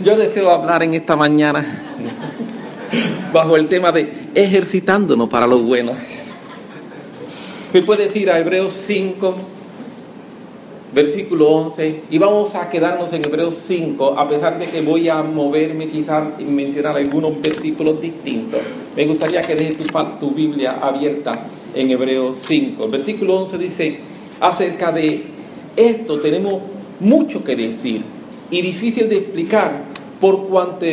Yo deseo hablar en esta mañana bajo el tema de ejercitándonos para lo bueno. ¿Qué puede decir a Hebreos 5, versículo 11? Y vamos a quedarnos en Hebreos 5, a pesar de que voy a moverme quizás y mencionar algunos versículos distintos. Me gustaría que dejes tu, tu Biblia abierta en Hebreos 5. El versículo 11 dice, acerca de esto tenemos mucho que decir y difícil de explicar por cuanto,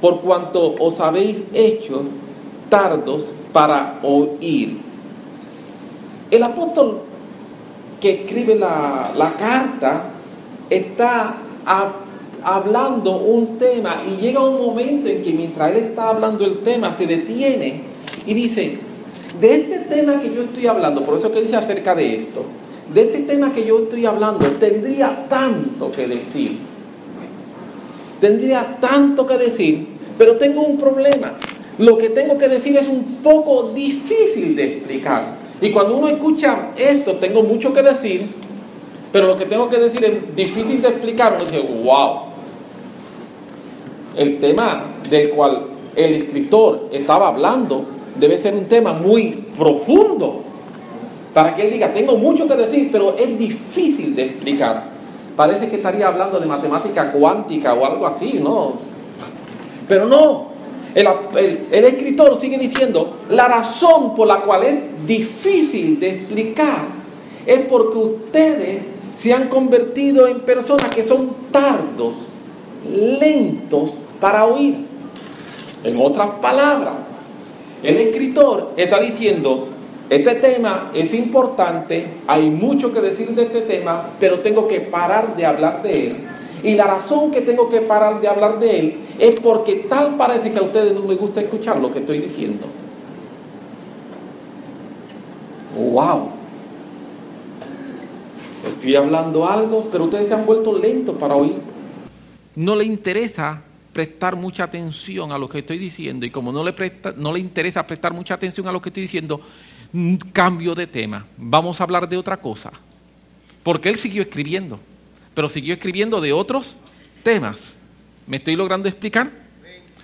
por cuanto os habéis hecho tardos para oír. El apóstol que escribe la, carta está hablando un tema y llega un momento en que mientras él está hablando el tema se detiene y dice, de este tema que yo estoy hablando, por eso que dice acerca de esto, de este tema que yo estoy hablando, tendría tanto que decir. Tendría tanto que decir, pero tengo un problema. Lo que tengo que decir es un poco difícil de explicar. Y cuando uno escucha esto, tengo mucho que decir, pero lo que tengo que decir es difícil de explicar. Uno dice, wow. El tema del cual el escritor estaba hablando debe ser un tema muy profundo para que él diga, tengo mucho que decir, pero es difícil de explicar. Parece que estaría hablando de matemática cuántica o algo así, ¿no? Pero no, el, escritor sigue diciendo, la razón por la cual es difícil de explicar es porque ustedes se han convertido en personas que son tardos, lentos para oír. En otras palabras, el escritor está diciendo, este tema es importante, hay mucho que decir de este tema, pero tengo que parar de hablar de él. Y la razón que tengo que parar de hablar de él es porque tal parece que a ustedes no les gusta escuchar lo que estoy diciendo. ¡Wow! Estoy hablando algo, pero ustedes se han vuelto lentos para oír. No le interesa prestar mucha atención a lo que estoy diciendo y como no le, presta, no le interesa prestar mucha atención a lo que estoy diciendo, cambio de tema, vamos a hablar de otra cosa. Porque él siguió escribiendo, pero siguió escribiendo de otros temas. ¿Me estoy logrando explicar?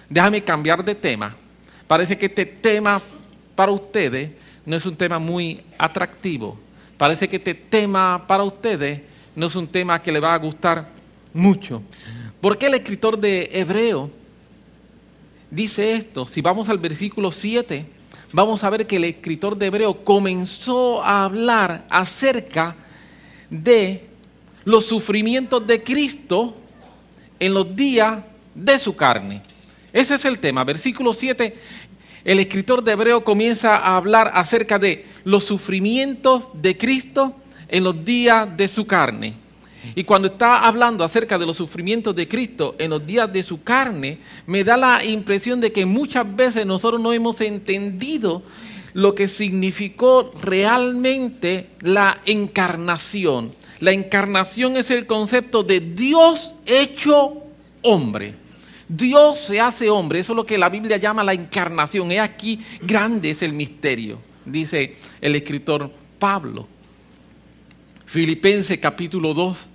Déjame cambiar de tema. Parece que este tema para ustedes no es un tema muy atractivo. Parece que este tema para ustedes no es un tema que le va a gustar mucho. ¿Por qué el escritor de Hebreo dice esto? Si vamos al versículo 7, vamos a ver que el escritor de Hebreo comenzó a hablar acerca de los sufrimientos de Cristo en los días de su carne. Ese es el tema. Versículo 7, el escritor de Hebreo comienza a hablar acerca de los sufrimientos de Cristo en los días de su carne. Y cuando está hablando acerca de los sufrimientos de Cristo en los días de su carne, me da la impresión de que muchas veces nosotros no hemos entendido lo que significó realmente la encarnación. La encarnación es el concepto de Dios hecho hombre. Dios se hace hombre, eso es lo que la Biblia llama la encarnación. Es aquí grande es el misterio, dice el escritor Pablo. Filipenses capítulo 2,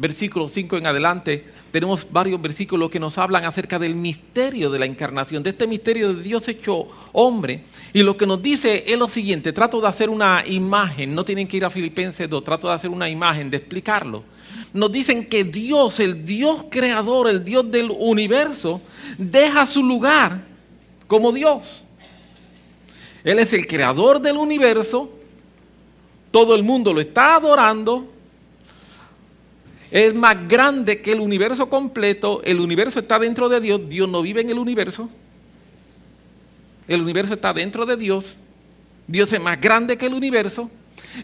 versículo 5 en adelante, tenemos varios versículos que nos hablan acerca del misterio de la encarnación, de este misterio de Dios hecho hombre. Y lo que nos dice es lo siguiente, trato de hacer una imagen, no tienen que ir a Filipenses 2, trato de hacer una imagen, de explicarlo. Nos dicen que Dios, el Dios creador, el Dios del universo, deja su lugar como Dios. Él es el creador del universo, todo el mundo lo está adorando, es más grande que el universo completo, el universo está dentro de Dios, Dios no vive en el universo, el universo está dentro de Dios, Dios es más grande que el universo,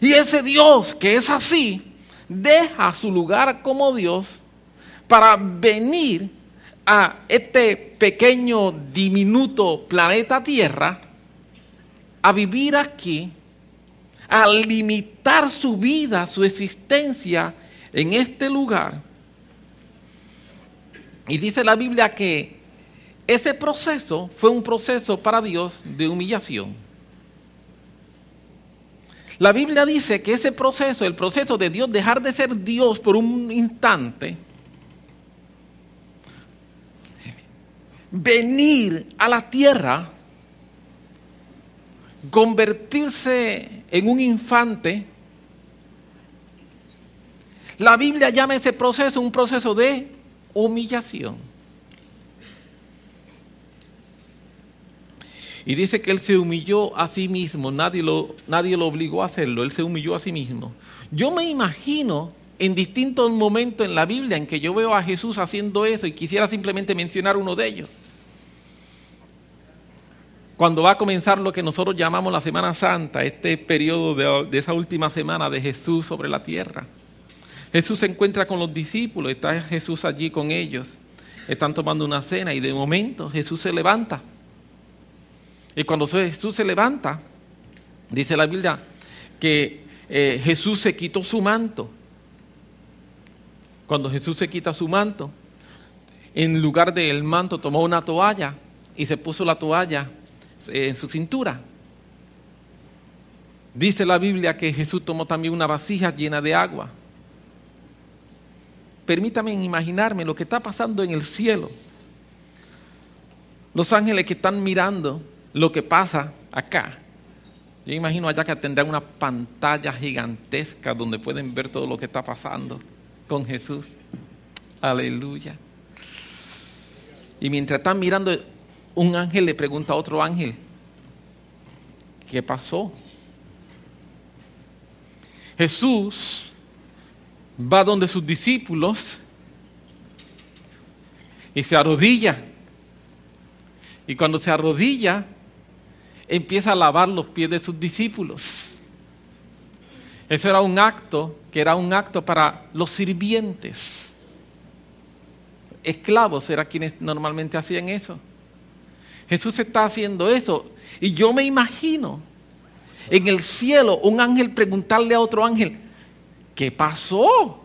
y ese Dios que es así, deja su lugar como Dios para venir a este pequeño, diminuto planeta Tierra, a vivir aquí, a limitar su vida, su existencia, en este lugar. Y dice la Biblia que ese proceso fue un proceso para Dios de humillación. La Biblia dice que ese proceso, el proceso de Dios dejar de ser Dios por un instante, venir a la tierra, convertirse en un infante, la Biblia llama ese proceso un proceso de humillación. Y dice que él se humilló a sí mismo, nadie lo, nadie lo obligó a hacerlo, él se humilló a sí mismo. Yo me imagino en distintos momentos en la Biblia en que yo veo a Jesús haciendo eso y quisiera simplemente mencionar uno de ellos. Cuando va a comenzar lo que nosotros llamamos la Semana Santa, este periodo de, de esa última semana de Jesús sobre la tierra. Jesús se encuentra con los discípulos, está Jesús allí con ellos, están tomando una cena y de momento Jesús se levanta y cuando Jesús se levanta, dice la Biblia que eh, Jesús se quitó su manto. Cuando Jesús se quita su manto, en lugar del manto tomó una toalla y se puso la toalla en su cintura. Dice la Biblia que Jesús tomó también una vasija llena de agua. Permítame imaginarme lo que está pasando en el cielo. Los ángeles que están mirando lo que pasa acá. Yo imagino allá que tendrán una pantalla gigantesca donde pueden ver todo lo que está pasando con Jesús. Aleluya. Y mientras están mirando, un ángel le pregunta a otro ángel, ¿qué pasó? Jesús va donde sus discípulos y se arrodilla. Y cuando se arrodilla, empieza a lavar los pies de sus discípulos. Eso era un acto que era un acto para los sirvientes. Esclavos eran quienes normalmente hacían eso. Jesús está haciendo eso. Y yo me imagino en el cielo un ángel preguntarle a otro ángel, ¿qué pasó?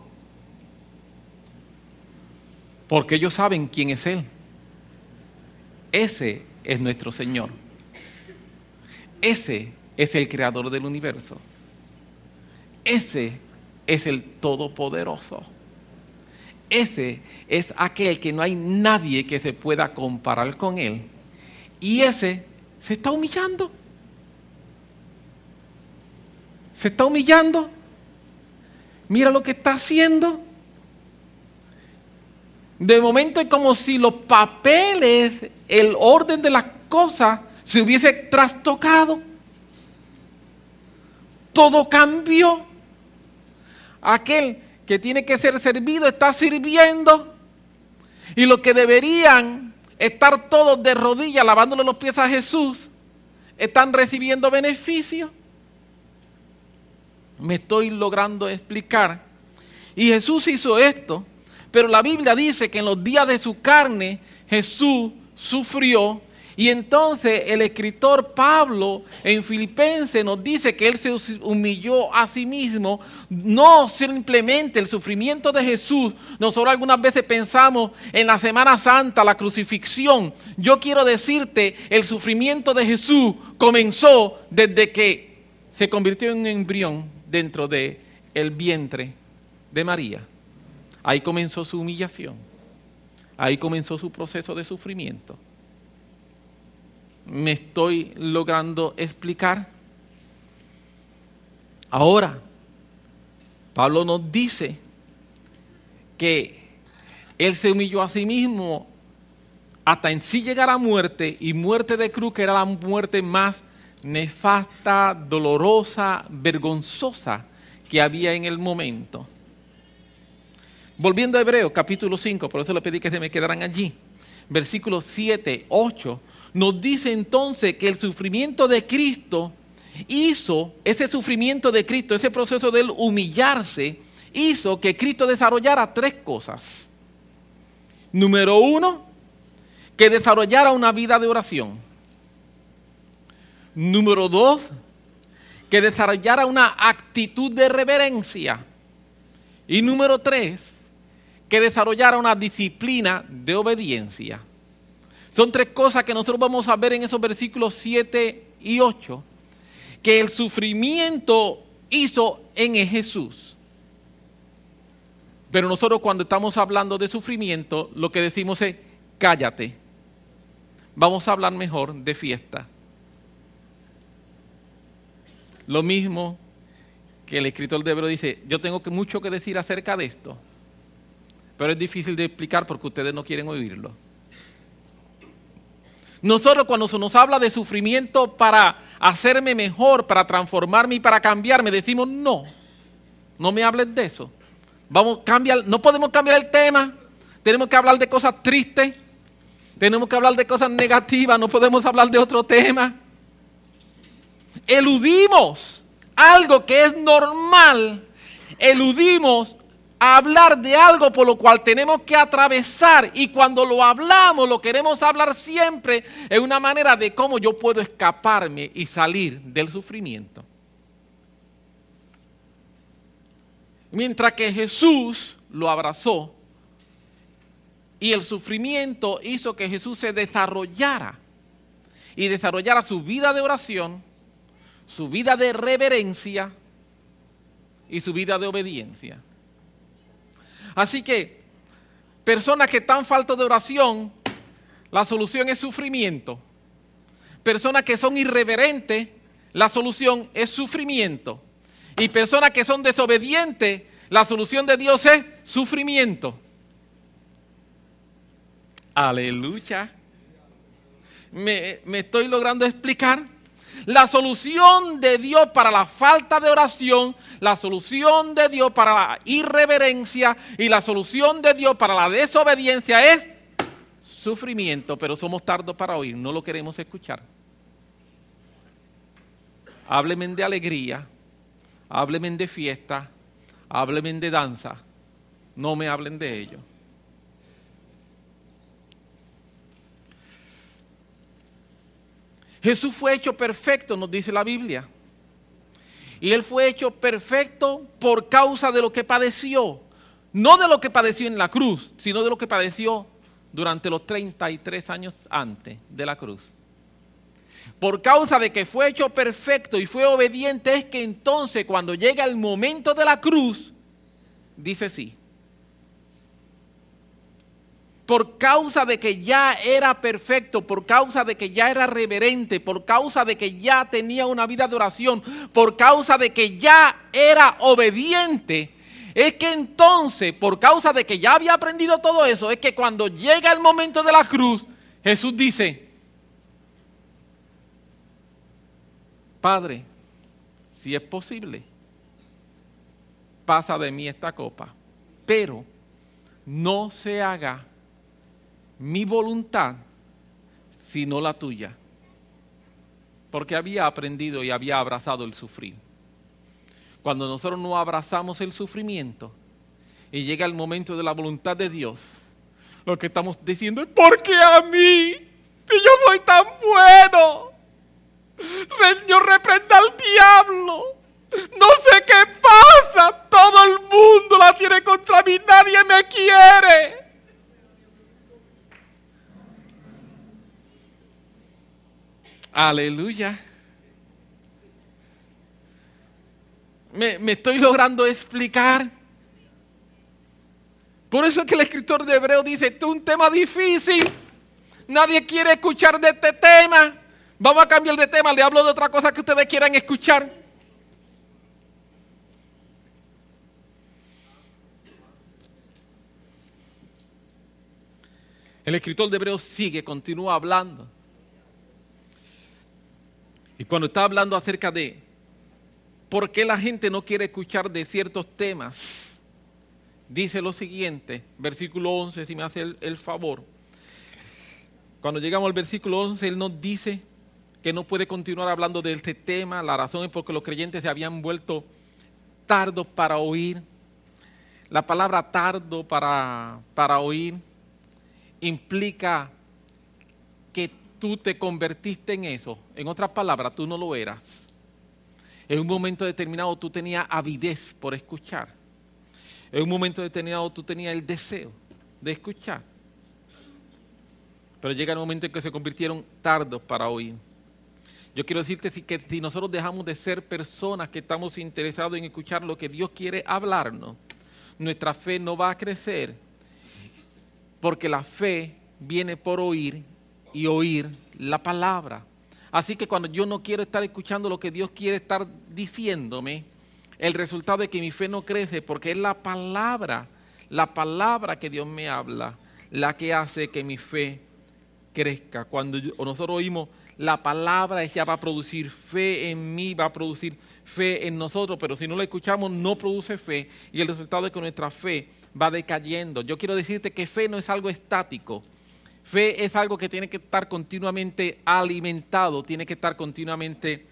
Porque ellos saben quién es Él. Ese es nuestro Señor. Ese es el creador del universo. Ese es el todopoderoso. Ese es aquel que no hay nadie que se pueda comparar con él. Y ese se está humillando. Se está humillando. Mira lo que está haciendo. De momento es como si los papeles, el orden de las cosas se hubiese trastocado. Todo cambió. Aquel que tiene que ser servido está sirviendo. Y los que deberían estar todos de rodillas lavándole los pies a Jesús, están recibiendo beneficio. Me estoy logrando explicar. Y Jesús hizo esto, pero la Biblia dice que en los días de su carne Jesús sufrió y entonces el escritor Pablo en Filipenses nos dice que él se humilló a sí mismo, no simplemente el sufrimiento de Jesús. Nosotros algunas veces pensamos en la Semana Santa, la crucifixión. Yo quiero decirte, el sufrimiento de Jesús comenzó desde que se convirtió en un embrión dentro de el vientre de María. Ahí comenzó su humillación. Ahí comenzó su proceso de sufrimiento me estoy logrando explicar? Ahora, Pablo nos dice que él se humilló a sí mismo hasta en sí llegar a muerte y muerte de cruz, que era la muerte más nefasta, dolorosa, vergonzosa que había en el momento. Volviendo a Hebreo, capítulo 5, por eso le pedí que se me quedaran allí. Versículos 7, 8 nos dice entonces que el sufrimiento de Cristo hizo, ese sufrimiento de Cristo, ese proceso de humillarse, hizo que Cristo desarrollara tres cosas. Número uno, que desarrollara una vida de oración. Número dos, que desarrollara una actitud de reverencia. Y número tres, que desarrollara una disciplina de obediencia. Son tres cosas que nosotros vamos a ver en esos versículos 7 y 8, que el sufrimiento hizo en Jesús. Pero nosotros cuando estamos hablando de sufrimiento, lo que decimos es, cállate, vamos a hablar mejor de fiesta. Lo mismo que el escritor de Hebreo dice, yo tengo mucho que decir acerca de esto, pero es difícil de explicar porque ustedes no quieren oírlo. Nosotros cuando se nos habla de sufrimiento para hacerme mejor, para transformarme y para cambiarme, decimos no, no me hables de eso. Vamos, cambiar, no podemos cambiar el tema, tenemos que hablar de cosas tristes, tenemos que hablar de cosas negativas, no podemos hablar de otro tema. Eludimos algo que es normal, eludimos hablar de algo por lo cual tenemos que atravesar y cuando lo hablamos lo queremos hablar siempre en una manera de cómo yo puedo escaparme y salir del sufrimiento. Mientras que Jesús lo abrazó y el sufrimiento hizo que Jesús se desarrollara y desarrollara su vida de oración, su vida de reverencia y su vida de obediencia. Así que, personas que están faltos de oración, la solución es sufrimiento. Personas que son irreverentes, la solución es sufrimiento. Y personas que son desobedientes, la solución de Dios es sufrimiento. Aleluya. ¿Me, me estoy logrando explicar? La solución de Dios para la falta de oración, la solución de Dios para la irreverencia y la solución de Dios para la desobediencia es sufrimiento, pero somos tardos para oír, no lo queremos escuchar. Háblenme de alegría, háblenme de fiesta, háblenme de danza, no me hablen de ello. Jesús fue hecho perfecto, nos dice la Biblia. Y Él fue hecho perfecto por causa de lo que padeció. No de lo que padeció en la cruz, sino de lo que padeció durante los 33 años antes de la cruz. Por causa de que fue hecho perfecto y fue obediente, es que entonces cuando llega el momento de la cruz, dice sí por causa de que ya era perfecto, por causa de que ya era reverente, por causa de que ya tenía una vida de oración, por causa de que ya era obediente, es que entonces, por causa de que ya había aprendido todo eso, es que cuando llega el momento de la cruz, Jesús dice, Padre, si es posible, pasa de mí esta copa, pero no se haga mi voluntad, sino la tuya. Porque había aprendido y había abrazado el sufrir. Cuando nosotros no abrazamos el sufrimiento y llega el momento de la voluntad de Dios, lo que estamos diciendo es, ¿por qué a mí? Que yo soy tan bueno. Señor, reprenda al diablo. No sé qué pasa. Todo el mundo la tiene contra mí. Nadie me quiere. Aleluya. Me, estoy logrando explicar. Por eso es que el escritor de Hebreo dice, esto es un tema difícil. Nadie quiere escuchar de este tema. Vamos a cambiar de tema, le hablo de otra cosa que ustedes quieran escuchar. El escritor de Hebreo sigue, continúa hablando. Y cuando está hablando acerca de por qué la gente no quiere escuchar de ciertos temas, dice lo siguiente, versículo 11, si me hace el, favor. Cuando llegamos al versículo 11, él nos dice que no puede continuar hablando de este tema. La razón es porque los creyentes se habían vuelto tardos para oír. La palabra tardo para, para oír implica tú te convertiste en eso. En otras palabras, tú no lo eras. En un momento determinado tú tenías avidez por escuchar. En un momento determinado tú tenías el deseo de escuchar. Pero llega el momento en que se convirtieron tardos para oír. Yo quiero decirte que si nosotros dejamos de ser personas que estamos interesados en escuchar lo que Dios quiere hablarnos, nuestra fe no va a crecer, porque la fe viene por oír y oír la palabra. Así que cuando yo no quiero estar escuchando lo que Dios quiere estar diciéndome, el resultado es que mi fe no crece porque es la palabra, la palabra que Dios me habla, la que hace que mi fe crezca. Cuando nosotros oímos la palabra, ella va a producir fe en mí, va a producir fe en nosotros, pero si no la escuchamos no produce fe y el resultado es que nuestra fe va decayendo. Yo quiero decirte que fe no es algo estático. Fe es algo que tiene que estar continuamente alimentado, tiene que estar continuamente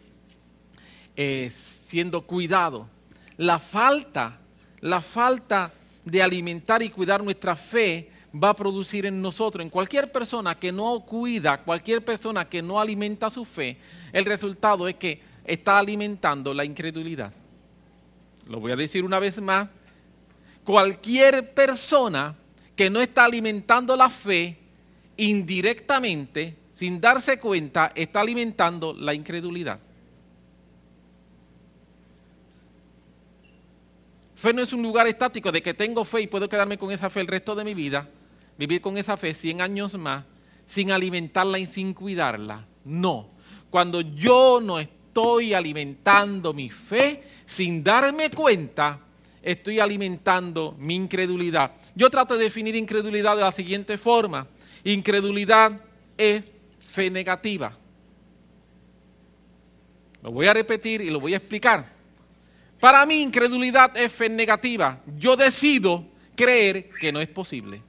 eh, siendo cuidado la falta, la falta de alimentar y cuidar nuestra fe va a producir en nosotros, en cualquier persona que no cuida, cualquier persona que no alimenta su fe, el resultado es que está alimentando la incredulidad. Lo voy a decir una vez más, cualquier persona que no está alimentando la fe indirectamente, sin darse cuenta, está alimentando la incredulidad. Fe no es un lugar estático de que tengo fe y puedo quedarme con esa fe el resto de mi vida, vivir con esa fe 100 años más, sin alimentarla y sin cuidarla. No. Cuando yo no estoy alimentando mi fe, sin darme cuenta, estoy alimentando mi incredulidad. Yo trato de definir incredulidad de la siguiente forma. Incredulidad es fe negativa. Lo voy a repetir y lo voy a explicar. Para mí incredulidad es fe negativa. Yo decido creer que no es posible.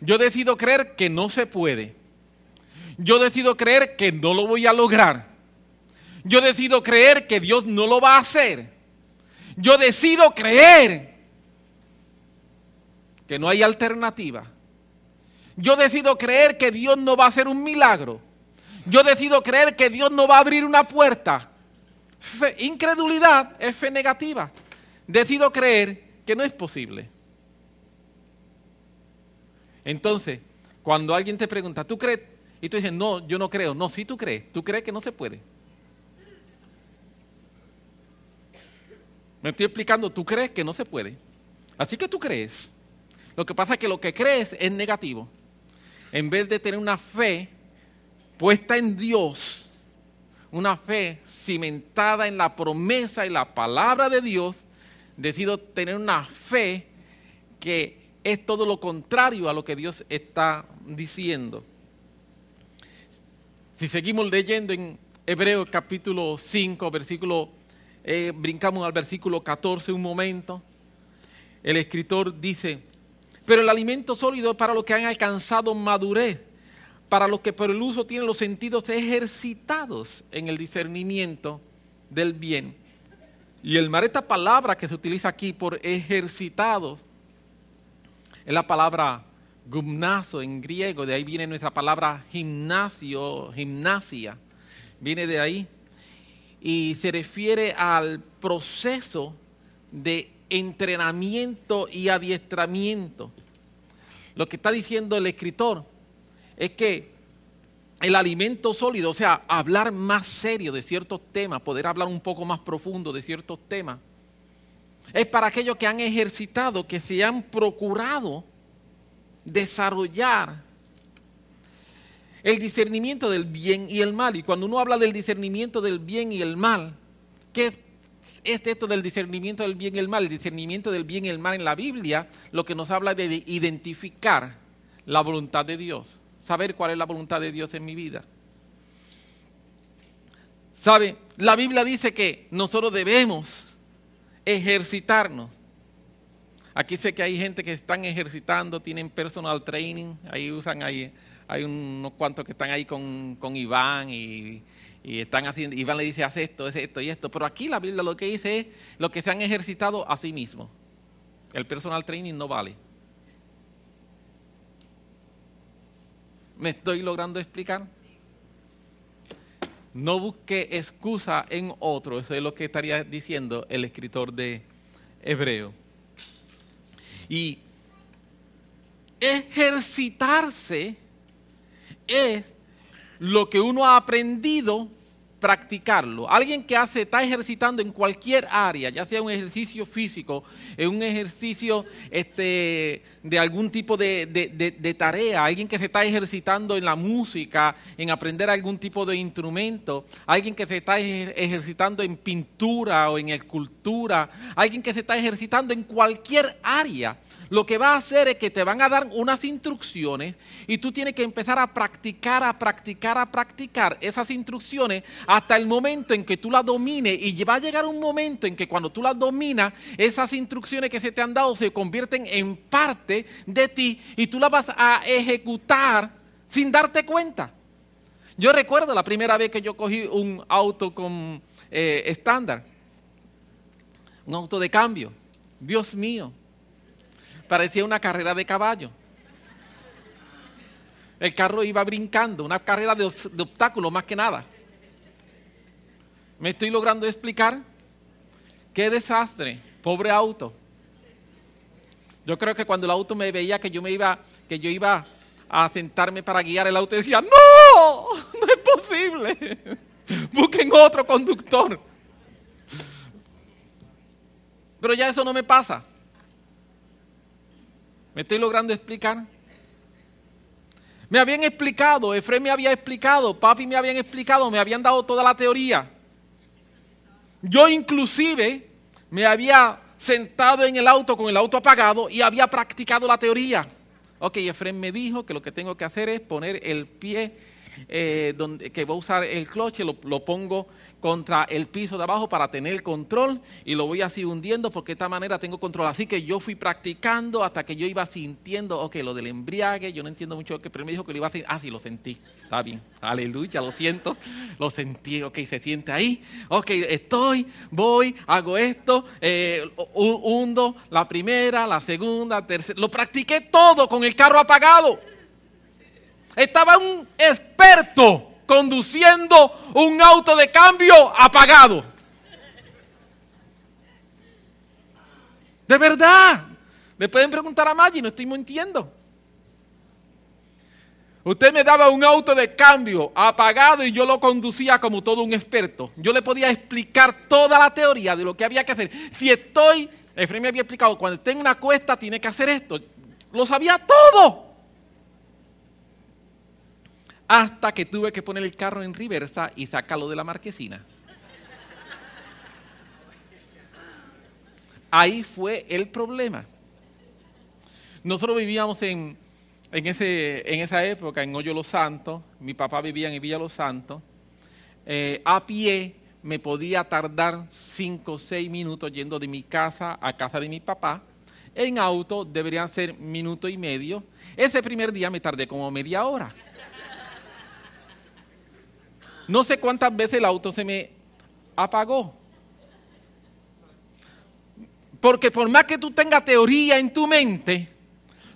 Yo decido creer que no se puede. Yo decido creer que no lo voy a lograr. Yo decido creer que Dios no lo va a hacer. Yo decido creer que no hay alternativa. Yo decido creer que Dios no va a hacer un milagro. Yo decido creer que Dios no va a abrir una puerta incredulidad es fe negativa. Decido creer que no es posible. Entonces, cuando alguien te pregunta, ¿tú crees? Y tú dices, no, yo no creo. No, sí tú crees. Tú crees que no se puede. Me estoy explicando, tú crees que no se puede. Así que tú crees. Lo que pasa es que lo que crees es negativo. En vez de tener una fe puesta en Dios, una fe cimentada en la promesa y la palabra de Dios, decido tener una fe que es todo lo contrario a lo que Dios está diciendo. Si seguimos leyendo en Hebreos capítulo 5, versículo, eh, brincamos al versículo 14 un momento, el escritor dice, pero el alimento sólido es para los que han alcanzado madurez para los que por el uso tienen los sentidos ejercitados en el discernimiento del bien. Y el mar, esta palabra que se utiliza aquí por ejercitados, es la palabra gumnazo en griego, de ahí viene nuestra palabra gimnasio, gimnasia, viene de ahí. Y se refiere al proceso de entrenamiento y adiestramiento. Lo que está diciendo el escritor es que el alimento sólido, o sea, hablar más serio de ciertos temas, poder hablar un poco más profundo de ciertos temas, es para aquellos que han ejercitado, que se han procurado desarrollar el discernimiento del bien y el mal. Y cuando uno habla del discernimiento del bien y el mal, ¿qué es esto del discernimiento del bien y el mal? El discernimiento del bien y el mal en la Biblia lo que nos habla de identificar la voluntad de Dios saber cuál es la voluntad de Dios en mi vida. ¿Sabe? La Biblia dice que nosotros debemos ejercitarnos. Aquí sé que hay gente que están ejercitando, tienen personal training, ahí usan ahí, hay unos cuantos que están ahí con, Iván y, y, están haciendo, Iván le dice, haz esto, haz esto y esto, pero aquí la Biblia lo que dice es lo que se han ejercitado a sí mismos. El personal training no vale. ¿Me estoy logrando explicar? No busque excusa en otro, eso es lo que estaría diciendo el escritor de Hebreo. Y ejercitarse es lo que uno ha aprendido practicarlo. Alguien que hace, está ejercitando en cualquier área, ya sea un ejercicio físico, un ejercicio este, de algún tipo de, de, tarea, alguien que se está ejercitando en la música, en aprender algún tipo de instrumento, alguien que se está ejercitando en pintura o en escultura, alguien que se está ejercitando en cualquier área lo que va a hacer es que te van a dar unas instrucciones y tú tienes que empezar a practicar, a practicar, a practicar esas instrucciones hasta el momento en que tú las domines y va a llegar un momento en que cuando tú las dominas, esas instrucciones que se te han dado se convierten en parte de ti y tú las vas a ejecutar sin darte cuenta. Yo recuerdo la primera vez que yo cogí un auto con eh, estándar, un auto de cambio. Dios mío, parecía una carrera de caballo. El carro iba brincando, una carrera de, obstáculos más que nada. ¿Me estoy logrando explicar? ¡Qué desastre! Pobre auto. Yo creo que cuando el auto me veía que yo me iba, que yo iba a sentarme para guiar el auto, decía, ¡No! ¡No es posible! Busquen otro conductor. Pero ya eso no me pasa. ¿Me estoy logrando explicar? Me habían explicado, Efraín me había explicado, papi me habían explicado, me habían dado toda la teoría. Yo inclusive me había sentado en el auto con el auto apagado y había practicado la teoría. Ok, Efraín me dijo que lo que tengo que hacer es poner el pie eh, donde, que voy a usar el cloche, lo, lo pongo contra el piso de abajo para tener control y lo voy así hundiendo porque de esta manera tengo control. Así que yo fui practicando hasta que yo iba sintiendo, ok, lo del embriague, yo no entiendo mucho, pero me dijo que lo iba a hacer, ah, sí, lo sentí, está bien, aleluya, lo siento, lo sentí, ok, se siente ahí, ok, estoy, voy, hago esto, eh, hundo la primera, la segunda, tercera, lo practiqué todo con el carro apagado. Estaba un experto conduciendo un auto de cambio apagado. De verdad. Me pueden preguntar a Maggi, no estoy mintiendo. Usted me daba un auto de cambio apagado y yo lo conducía como todo un experto. Yo le podía explicar toda la teoría de lo que había que hacer. Si estoy, Efraín me había explicado, cuando esté en una cuesta tiene que hacer esto. Lo sabía todo hasta que tuve que poner el carro en reversa y sacarlo de la marquesina. Ahí fue el problema. Nosotros vivíamos en, ese, en esa época en Hoyo Los Santos, mi papá vivía en Villa Los Santos. Eh, a pie me podía tardar cinco o seis minutos yendo de mi casa a casa de mi papá. En auto deberían ser minuto y medio. Ese primer día me tardé como media hora. No sé cuántas veces el auto se me apagó. Porque por más que tú tengas teoría en tu mente,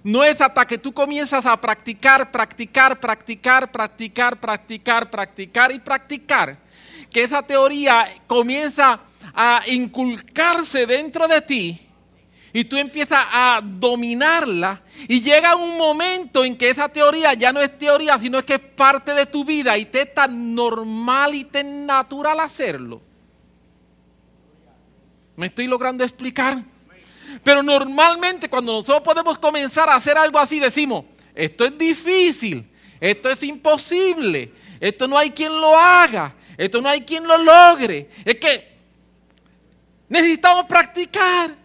no es hasta que tú comienzas a practicar, practicar, practicar, practicar, practicar, practicar y practicar, que esa teoría comienza a inculcarse dentro de ti y tú empiezas a dominarla y llega un momento en que esa teoría ya no es teoría, sino que es parte de tu vida y te es tan normal y tan natural hacerlo. ¿Me estoy logrando explicar? Pero normalmente cuando nosotros podemos comenzar a hacer algo así, decimos, esto es difícil, esto es imposible, esto no hay quien lo haga, esto no hay quien lo logre. Es que necesitamos practicar.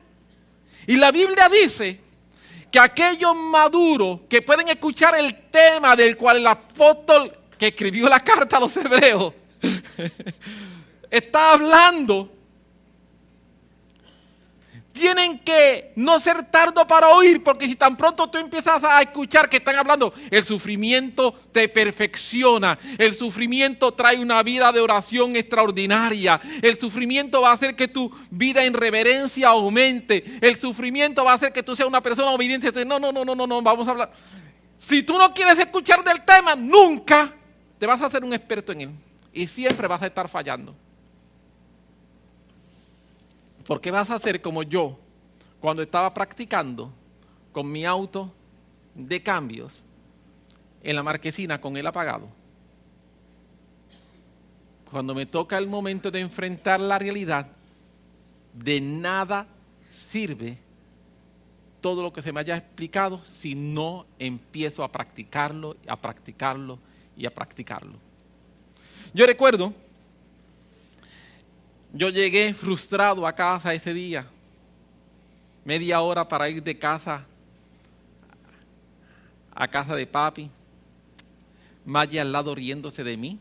Y la Biblia dice que aquellos maduros que pueden escuchar el tema del cual el apóstol que escribió la carta a los hebreos está hablando, tienen que no ser tardo para oír, porque si tan pronto tú empiezas a escuchar que están hablando, el sufrimiento te perfecciona, el sufrimiento trae una vida de oración extraordinaria, el sufrimiento va a hacer que tu vida en reverencia aumente, el sufrimiento va a hacer que tú seas una persona obediente. No, no, no, no, no, no, vamos a hablar. Si tú no quieres escuchar del tema, nunca te vas a hacer un experto en él y siempre vas a estar fallando. Porque vas a hacer como yo cuando estaba practicando con mi auto de cambios en la marquesina con él apagado. cuando me toca el momento de enfrentar la realidad, de nada sirve todo lo que se me haya explicado si no empiezo a practicarlo, a practicarlo y a practicarlo. Yo recuerdo, yo llegué frustrado a casa ese día, media hora para ir de casa a casa de papi, Maya al lado riéndose de mí,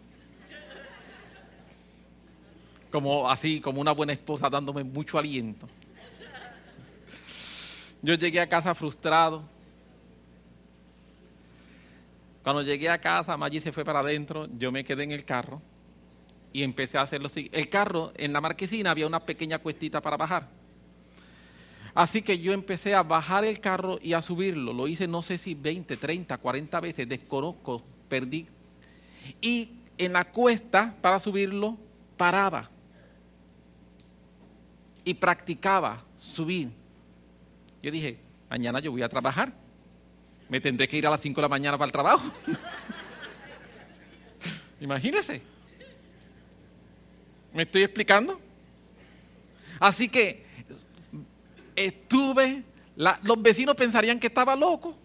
como así, como una buena esposa dándome mucho aliento. Yo llegué a casa frustrado. Cuando llegué a casa, Maggie se fue para adentro, yo me quedé en el carro y empecé a hacerlo así. El carro, en la marquesina había una pequeña cuestita para bajar. Así que yo empecé a bajar el carro y a subirlo. Lo hice no sé si 20, 30, 40 veces, desconozco, perdí. Y en la cuesta, para subirlo, paraba y practicaba subir. Yo dije, mañana yo voy a trabajar. Me tendré que ir a las 5 de la mañana para el trabajo. Imagínese. ¿Me estoy explicando? Así que estuve, los vecinos pensarían que estaba loco,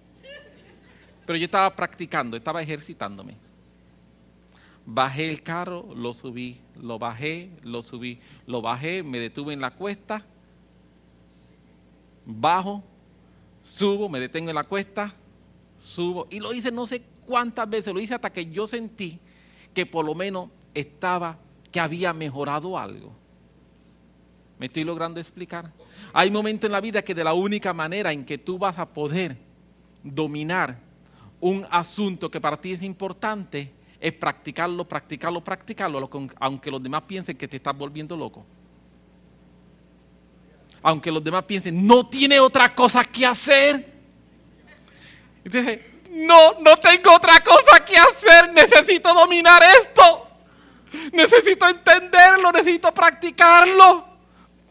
pero yo estaba practicando, estaba ejercitándome. Bajé el carro, lo subí, lo bajé, lo subí, lo bajé, me detuve en la cuesta, bajo, subo, me detengo en la cuesta, subo, y lo hice no sé cuántas veces, lo hice hasta que yo sentí que por lo menos estaba, que había mejorado algo. ¿Me estoy logrando explicar? Hay momentos en la vida que de la única manera en que tú vas a poder dominar un asunto que para ti es importante es practicarlo, practicarlo, practicarlo, aunque los demás piensen que te estás volviendo loco. Aunque los demás piensen, no tiene otra cosa que hacer. Entonces, no, no tengo otra cosa que hacer, necesito dominar esto. Necesito entenderlo, necesito practicarlo.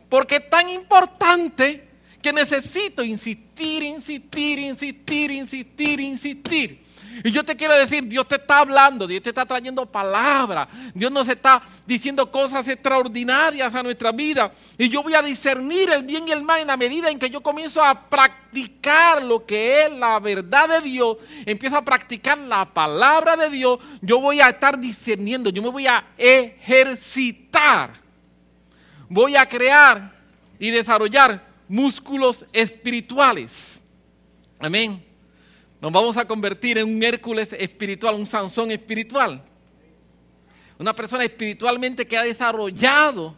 Porque es tan importante que necesito insistir, insistir, insistir, insistir, insistir. Y yo te quiero decir, Dios te está hablando, Dios te está trayendo palabras, Dios nos está diciendo cosas extraordinarias a nuestra vida. Y yo voy a discernir el bien y el mal en la medida en que yo comienzo a practicar lo que es la verdad de Dios, empiezo a practicar la palabra de Dios, yo voy a estar discerniendo, yo me voy a ejercitar, voy a crear y desarrollar músculos espirituales. Amén. Nos vamos a convertir en un Hércules espiritual, un Sansón espiritual. Una persona espiritualmente que ha desarrollado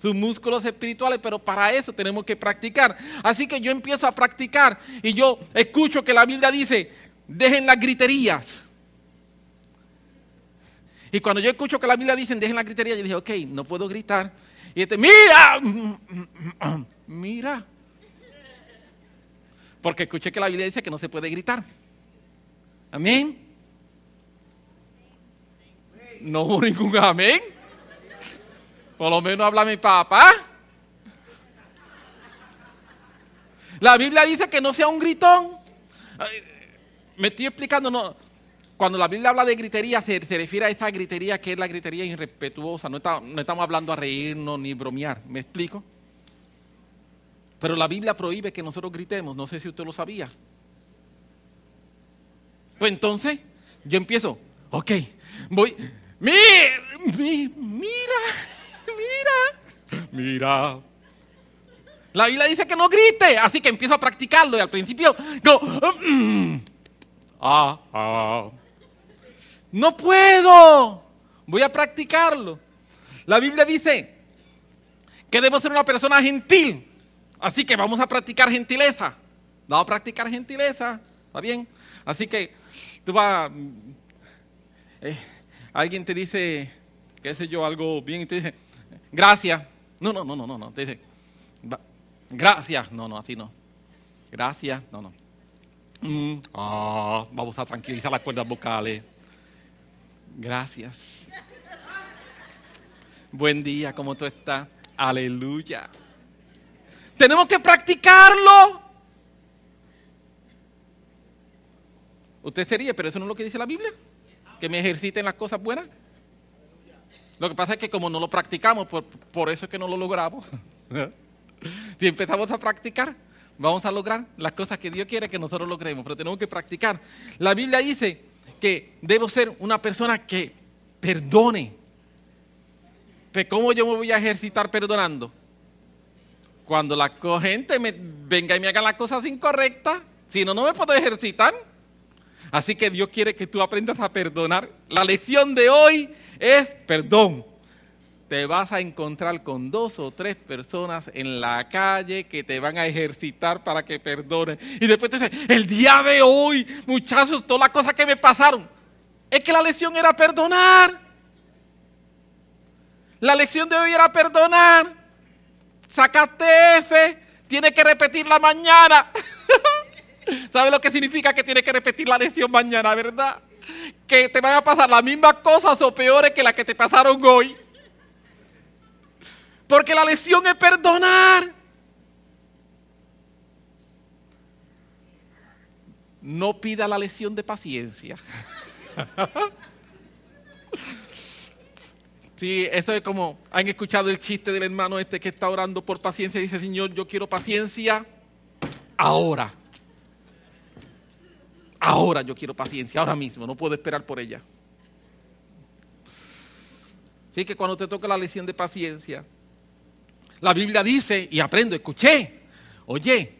sus músculos espirituales, pero para eso tenemos que practicar. Así que yo empiezo a practicar y yo escucho que la Biblia dice, dejen las griterías. Y cuando yo escucho que la Biblia dice, dejen las griterías, yo dije, ok, no puedo gritar. Y este, mira, mira, porque escuché que la Biblia dice que no se puede gritar. Amén. No hubo ningún amén. Por lo menos habla mi papá. La Biblia dice que no sea un gritón. Me estoy explicando, no. Cuando la Biblia habla de gritería, se, refiere a esa gritería que es la gritería irrespetuosa. No, no estamos hablando a reírnos ni bromear. ¿Me explico? Pero la Biblia prohíbe que nosotros gritemos. No sé si usted lo sabía. Pues entonces yo empiezo, ok, voy, mira, mira, mira, mira. La Biblia dice que no grite, así que empiezo a practicarlo y al principio no, mm, ah, ah. no puedo, voy a practicarlo. La Biblia dice que debo ser una persona gentil. Así que vamos a practicar gentileza. Vamos a practicar gentileza. ¿Está bien? Así que tú vas. Eh, alguien te dice, qué sé yo, algo bien y te dice, gracias. No, no, no, no, no, no. Te dice, gracias. No, no, así no. Gracias. No, no. Mm, ah, vamos a tranquilizar las cuerdas vocales. Gracias. Buen día, ¿cómo tú estás? Aleluya. Tenemos que practicarlo. Usted sería, pero eso no es lo que dice la Biblia. Que me ejerciten las cosas buenas. Lo que pasa es que como no lo practicamos, por, por eso es que no lo logramos. si empezamos a practicar, vamos a lograr las cosas que Dios quiere que nosotros logremos, pero tenemos que practicar. La Biblia dice que debo ser una persona que perdone. Pero ¿cómo yo me voy a ejercitar perdonando? Cuando la gente me venga y me haga las cosas incorrectas, si no, no me puedo ejercitar. Así que Dios quiere que tú aprendas a perdonar. La lección de hoy es perdón. Te vas a encontrar con dos o tres personas en la calle que te van a ejercitar para que perdones. Y después te dices, el día de hoy, muchachos, todas las cosas que me pasaron, es que la lección era perdonar. La lección de hoy era perdonar. Sacaste F, tiene que repetirla mañana. ¿Sabe lo que significa que tiene que repetir la lección mañana, verdad? Que te van a pasar las mismas cosas o peores que las que te pasaron hoy. Porque la lección es perdonar. No pida la lección de paciencia. Sí, eso es como, han escuchado el chiste del hermano este que está orando por paciencia y dice, Señor, yo quiero paciencia ahora. Ahora yo quiero paciencia, ahora mismo, no puedo esperar por ella. Así que cuando te toca la lección de paciencia, la Biblia dice, y aprendo, escuché, oye,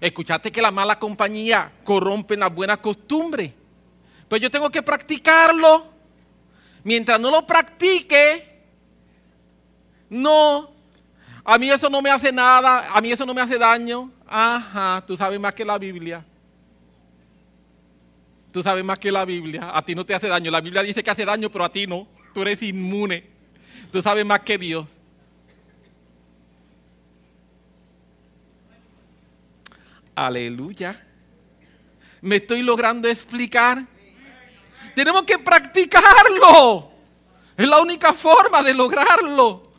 escuchaste que la mala compañía corrompe las buenas costumbres. Pues yo tengo que practicarlo. Mientras no lo practique, no, a mí eso no me hace nada, a mí eso no me hace daño. Ajá, tú sabes más que la Biblia. Tú sabes más que la Biblia. A ti no te hace daño. La Biblia dice que hace daño, pero a ti no. Tú eres inmune. Tú sabes más que Dios. Aleluya. Me estoy logrando explicar. Tenemos que practicarlo. Es la única forma de lograrlo.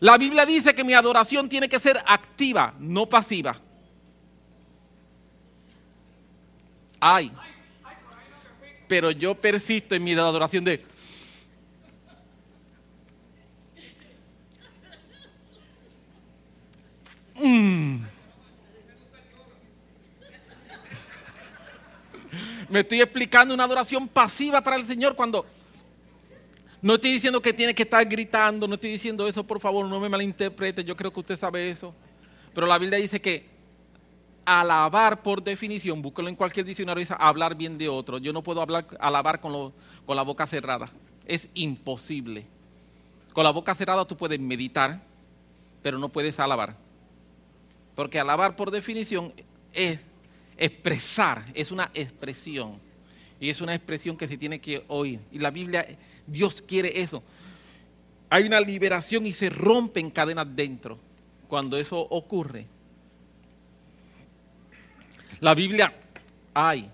La Biblia dice que mi adoración tiene que ser activa, no pasiva. Ay. Pero yo persisto en mi adoración de... Mm. Me estoy explicando una adoración pasiva para el Señor cuando no estoy diciendo que tiene que estar gritando, no estoy diciendo eso, por favor, no me malinterprete, yo creo que usted sabe eso. Pero la Biblia dice que alabar por definición, búsquelo en cualquier diccionario, dice hablar bien de otro. Yo no puedo hablar, alabar con, con la boca cerrada. Es imposible. Con la boca cerrada tú puedes meditar, pero no puedes alabar. Porque alabar por definición es expresar, es una expresión. Y es una expresión que se tiene que oír. Y la Biblia, Dios quiere eso. Hay una liberación y se rompen cadenas dentro cuando eso ocurre. La Biblia hay.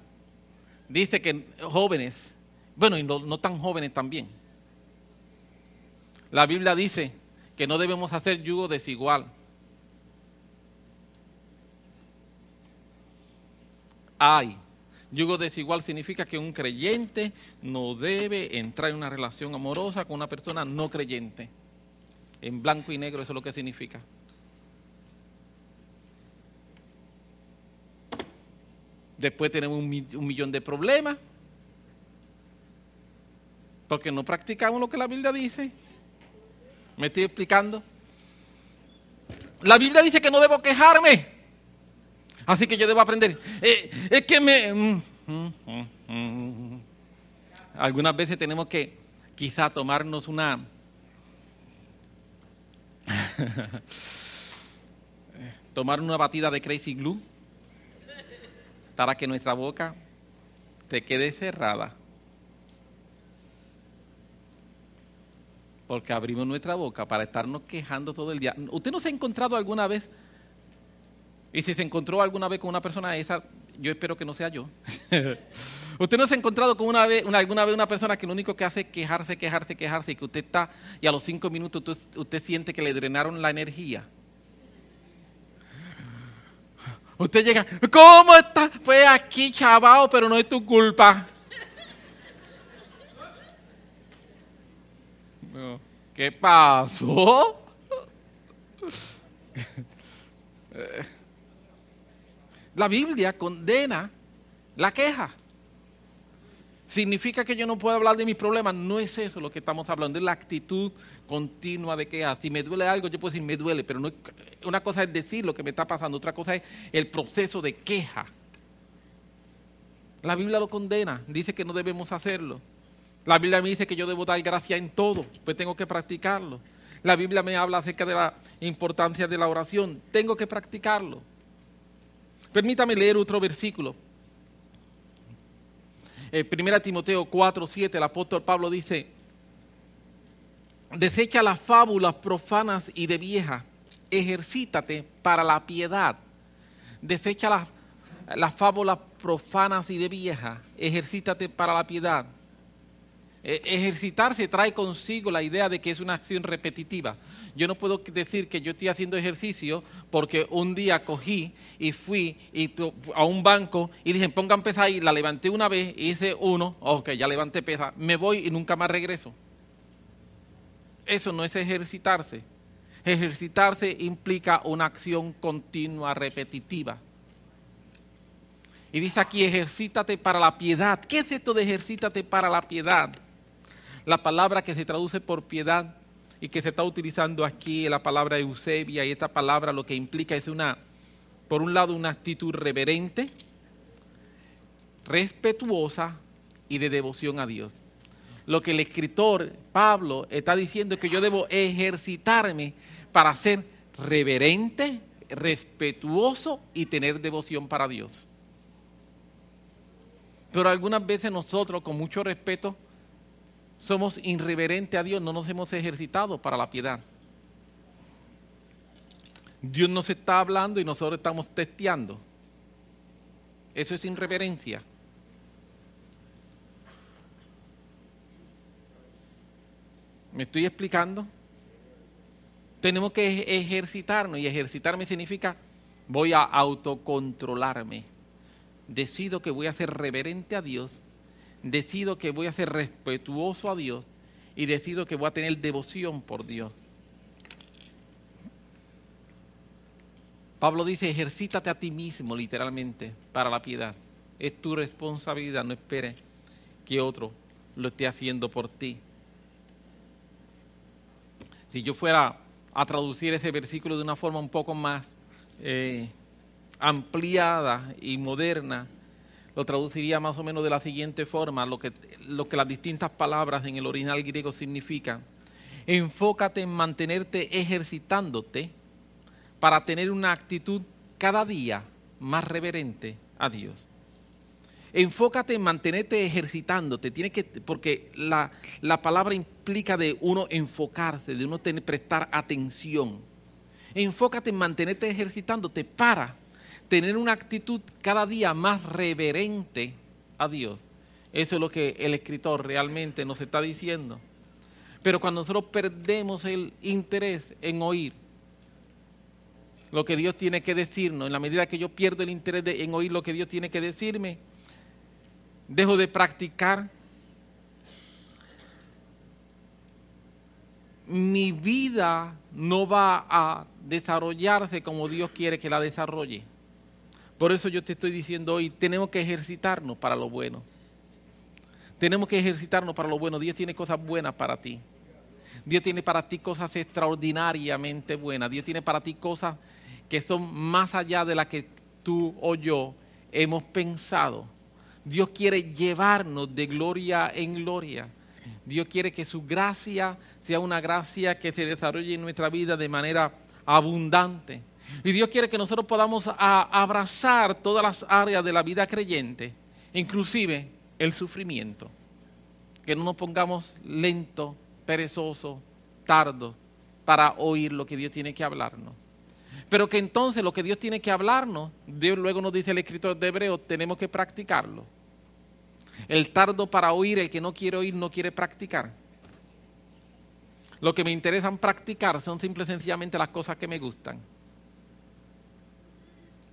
Dice que jóvenes, bueno, y no, no tan jóvenes también. La Biblia dice que no debemos hacer yugo desigual. Hay. Yugo desigual significa que un creyente no debe entrar en una relación amorosa con una persona no creyente. En blanco y negro eso es lo que significa. Después tenemos un, millón de problemas. Porque no practicamos lo que la Biblia dice. ¿Me estoy explicando? La Biblia dice que no debo quejarme. Así que yo debo aprender. Eh, es que me... Mm, mm, mm, Algunas veces tenemos que quizá tomarnos una... tomar una batida de Crazy Glue para que nuestra boca te quede cerrada. Porque abrimos nuestra boca para estarnos quejando todo el día. ¿Usted no se ha encontrado alguna vez? Y si se encontró alguna vez con una persona esa, yo espero que no sea yo. usted no se ha encontrado con una vez, alguna vez una persona que lo único que hace es quejarse, quejarse, quejarse, y que usted está, y a los cinco minutos usted, siente que le drenaron la energía. Usted llega, ¿cómo está? Pues aquí, chavao, pero no es tu culpa. ¿Qué pasó? La Biblia condena la queja. ¿Significa que yo no puedo hablar de mis problemas? No es eso lo que estamos hablando, es la actitud continua de queja. Si me duele algo, yo puedo decir me duele, pero no, una cosa es decir lo que me está pasando, otra cosa es el proceso de queja. La Biblia lo condena, dice que no debemos hacerlo. La Biblia me dice que yo debo dar gracia en todo, pues tengo que practicarlo. La Biblia me habla acerca de la importancia de la oración, tengo que practicarlo. Permítame leer otro versículo. Eh, 1 Timoteo 4, 7, el apóstol Pablo dice, desecha las fábulas profanas y de vieja, ejercítate para la piedad. Desecha las, las fábulas profanas y de vieja, ejercítate para la piedad. Eh, ejercitarse trae consigo la idea de que es una acción repetitiva. Yo no puedo decir que yo estoy haciendo ejercicio porque un día cogí y fui a un banco y dije, pongan pesa ahí, la levanté una vez, hice uno, ok, ya levanté pesa, me voy y nunca más regreso. Eso no es ejercitarse. Ejercitarse implica una acción continua, repetitiva. Y dice aquí, ejercítate para la piedad. ¿Qué es esto de ejercítate para la piedad? La palabra que se traduce por piedad y que se está utilizando aquí, la palabra Eusebia, y esta palabra lo que implica es una, por un lado, una actitud reverente, respetuosa y de devoción a Dios. Lo que el escritor Pablo está diciendo es que yo debo ejercitarme para ser reverente, respetuoso y tener devoción para Dios. Pero algunas veces nosotros, con mucho respeto, somos irreverentes a Dios, no nos hemos ejercitado para la piedad. Dios nos está hablando y nosotros estamos testeando. Eso es irreverencia. ¿Me estoy explicando? Tenemos que ejercitarnos y ejercitarme significa voy a autocontrolarme. Decido que voy a ser reverente a Dios decido que voy a ser respetuoso a Dios y decido que voy a tener devoción por Dios. Pablo dice, ejercítate a ti mismo literalmente para la piedad. Es tu responsabilidad, no esperes que otro lo esté haciendo por ti. Si yo fuera a traducir ese versículo de una forma un poco más eh, ampliada y moderna, lo traduciría más o menos de la siguiente forma, lo que, lo que las distintas palabras en el original griego significan. Enfócate en mantenerte ejercitándote para tener una actitud cada día más reverente a Dios. Enfócate en mantenerte ejercitándote, tiene que, porque la, la palabra implica de uno enfocarse, de uno tener, prestar atención. Enfócate en mantenerte ejercitándote para tener una actitud cada día más reverente a Dios. Eso es lo que el escritor realmente nos está diciendo. Pero cuando nosotros perdemos el interés en oír lo que Dios tiene que decirnos, en la medida que yo pierdo el interés en oír lo que Dios tiene que decirme, dejo de practicar, mi vida no va a desarrollarse como Dios quiere que la desarrolle. Por eso yo te estoy diciendo hoy, tenemos que ejercitarnos para lo bueno. Tenemos que ejercitarnos para lo bueno. Dios tiene cosas buenas para ti. Dios tiene para ti cosas extraordinariamente buenas. Dios tiene para ti cosas que son más allá de las que tú o yo hemos pensado. Dios quiere llevarnos de gloria en gloria. Dios quiere que su gracia sea una gracia que se desarrolle en nuestra vida de manera abundante. Y Dios quiere que nosotros podamos abrazar todas las áreas de la vida creyente, inclusive el sufrimiento. Que no nos pongamos lento, perezoso, tardo para oír lo que Dios tiene que hablarnos. Pero que entonces lo que Dios tiene que hablarnos, Dios luego nos dice el escritor de Hebreo, tenemos que practicarlo. El tardo para oír, el que no quiere oír, no quiere practicar. Lo que me interesan practicar son simple y sencillamente las cosas que me gustan.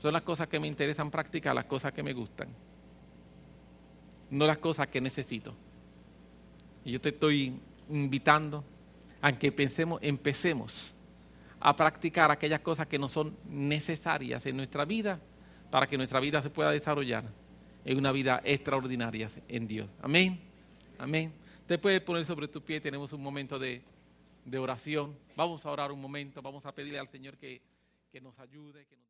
Son las cosas que me interesan practicar, las cosas que me gustan. No las cosas que necesito. Y yo te estoy invitando aunque pensemos, empecemos a practicar aquellas cosas que no son necesarias en nuestra vida para que nuestra vida se pueda desarrollar en una vida extraordinaria en Dios. Amén. Amén. Te puedes poner sobre tu pie, tenemos un momento de, oración. Vamos a orar un momento, vamos a pedirle al Señor que, que nos ayude. Que.